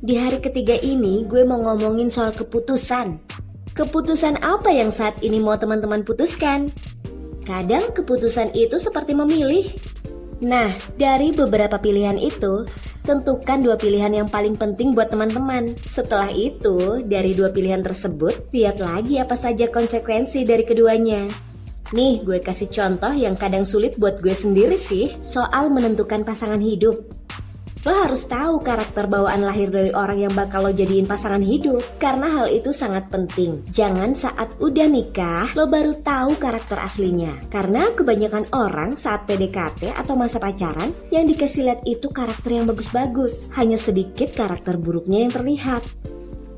Di hari ketiga ini gue mau ngomongin soal keputusan. Keputusan apa yang saat ini mau teman-teman putuskan? Kadang keputusan itu seperti memilih. Nah, dari beberapa pilihan itu, tentukan dua pilihan yang paling penting buat teman-teman. Setelah itu, dari dua pilihan tersebut, lihat lagi apa saja konsekuensi dari keduanya. Nih, gue kasih contoh yang kadang sulit buat gue sendiri sih, soal menentukan pasangan hidup. Lo harus tahu karakter bawaan lahir dari orang yang bakal lo jadiin pasangan hidup Karena hal itu sangat penting. Jangan saat udah nikah lo baru tahu karakter aslinya. Karena kebanyakan orang saat PDKT atau masa pacaran Yang dikasih lihat itu karakter yang bagus-bagus. Hanya sedikit karakter buruknya yang terlihat.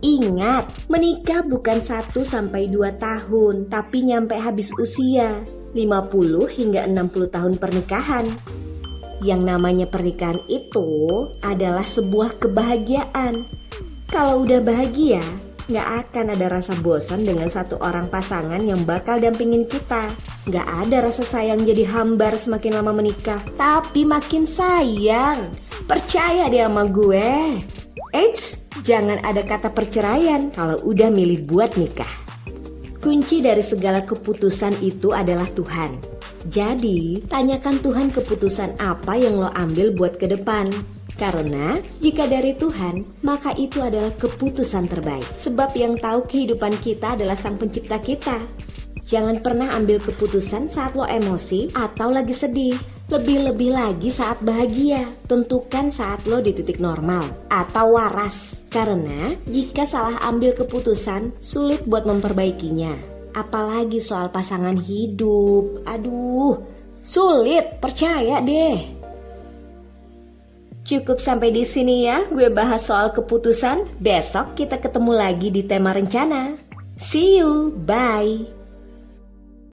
Ingat, menikah bukan 1 sampai 2 tahun, tapi nyampe habis usia. 50 hingga 60 tahun pernikahan. Yang namanya pernikahan itu adalah sebuah kebahagiaan. Kalau udah bahagia, nggak akan ada rasa bosan dengan satu orang pasangan yang bakal dampingin kita. Nggak ada rasa sayang jadi hambar semakin lama menikah, tapi makin sayang. Percaya deh sama gue. Eits, jangan ada kata perceraian kalau udah milih buat nikah. Kunci dari segala keputusan itu adalah Tuhan. Jadi, tanyakan Tuhan keputusan apa yang lo ambil buat ke depan. Karena jika dari Tuhan, maka itu adalah keputusan terbaik. Sebab yang tahu kehidupan kita adalah Sang Pencipta kita. Jangan pernah ambil keputusan saat lo emosi atau lagi sedih. Lebih-lebih lagi saat bahagia. Tentukan saat lo di titik normal atau waras. Karena jika salah ambil keputusan, sulit buat memperbaikinya apalagi soal pasangan hidup. Aduh, sulit, percaya deh. Cukup sampai di sini ya, gue bahas soal keputusan. Besok kita ketemu lagi di tema rencana. See you, bye.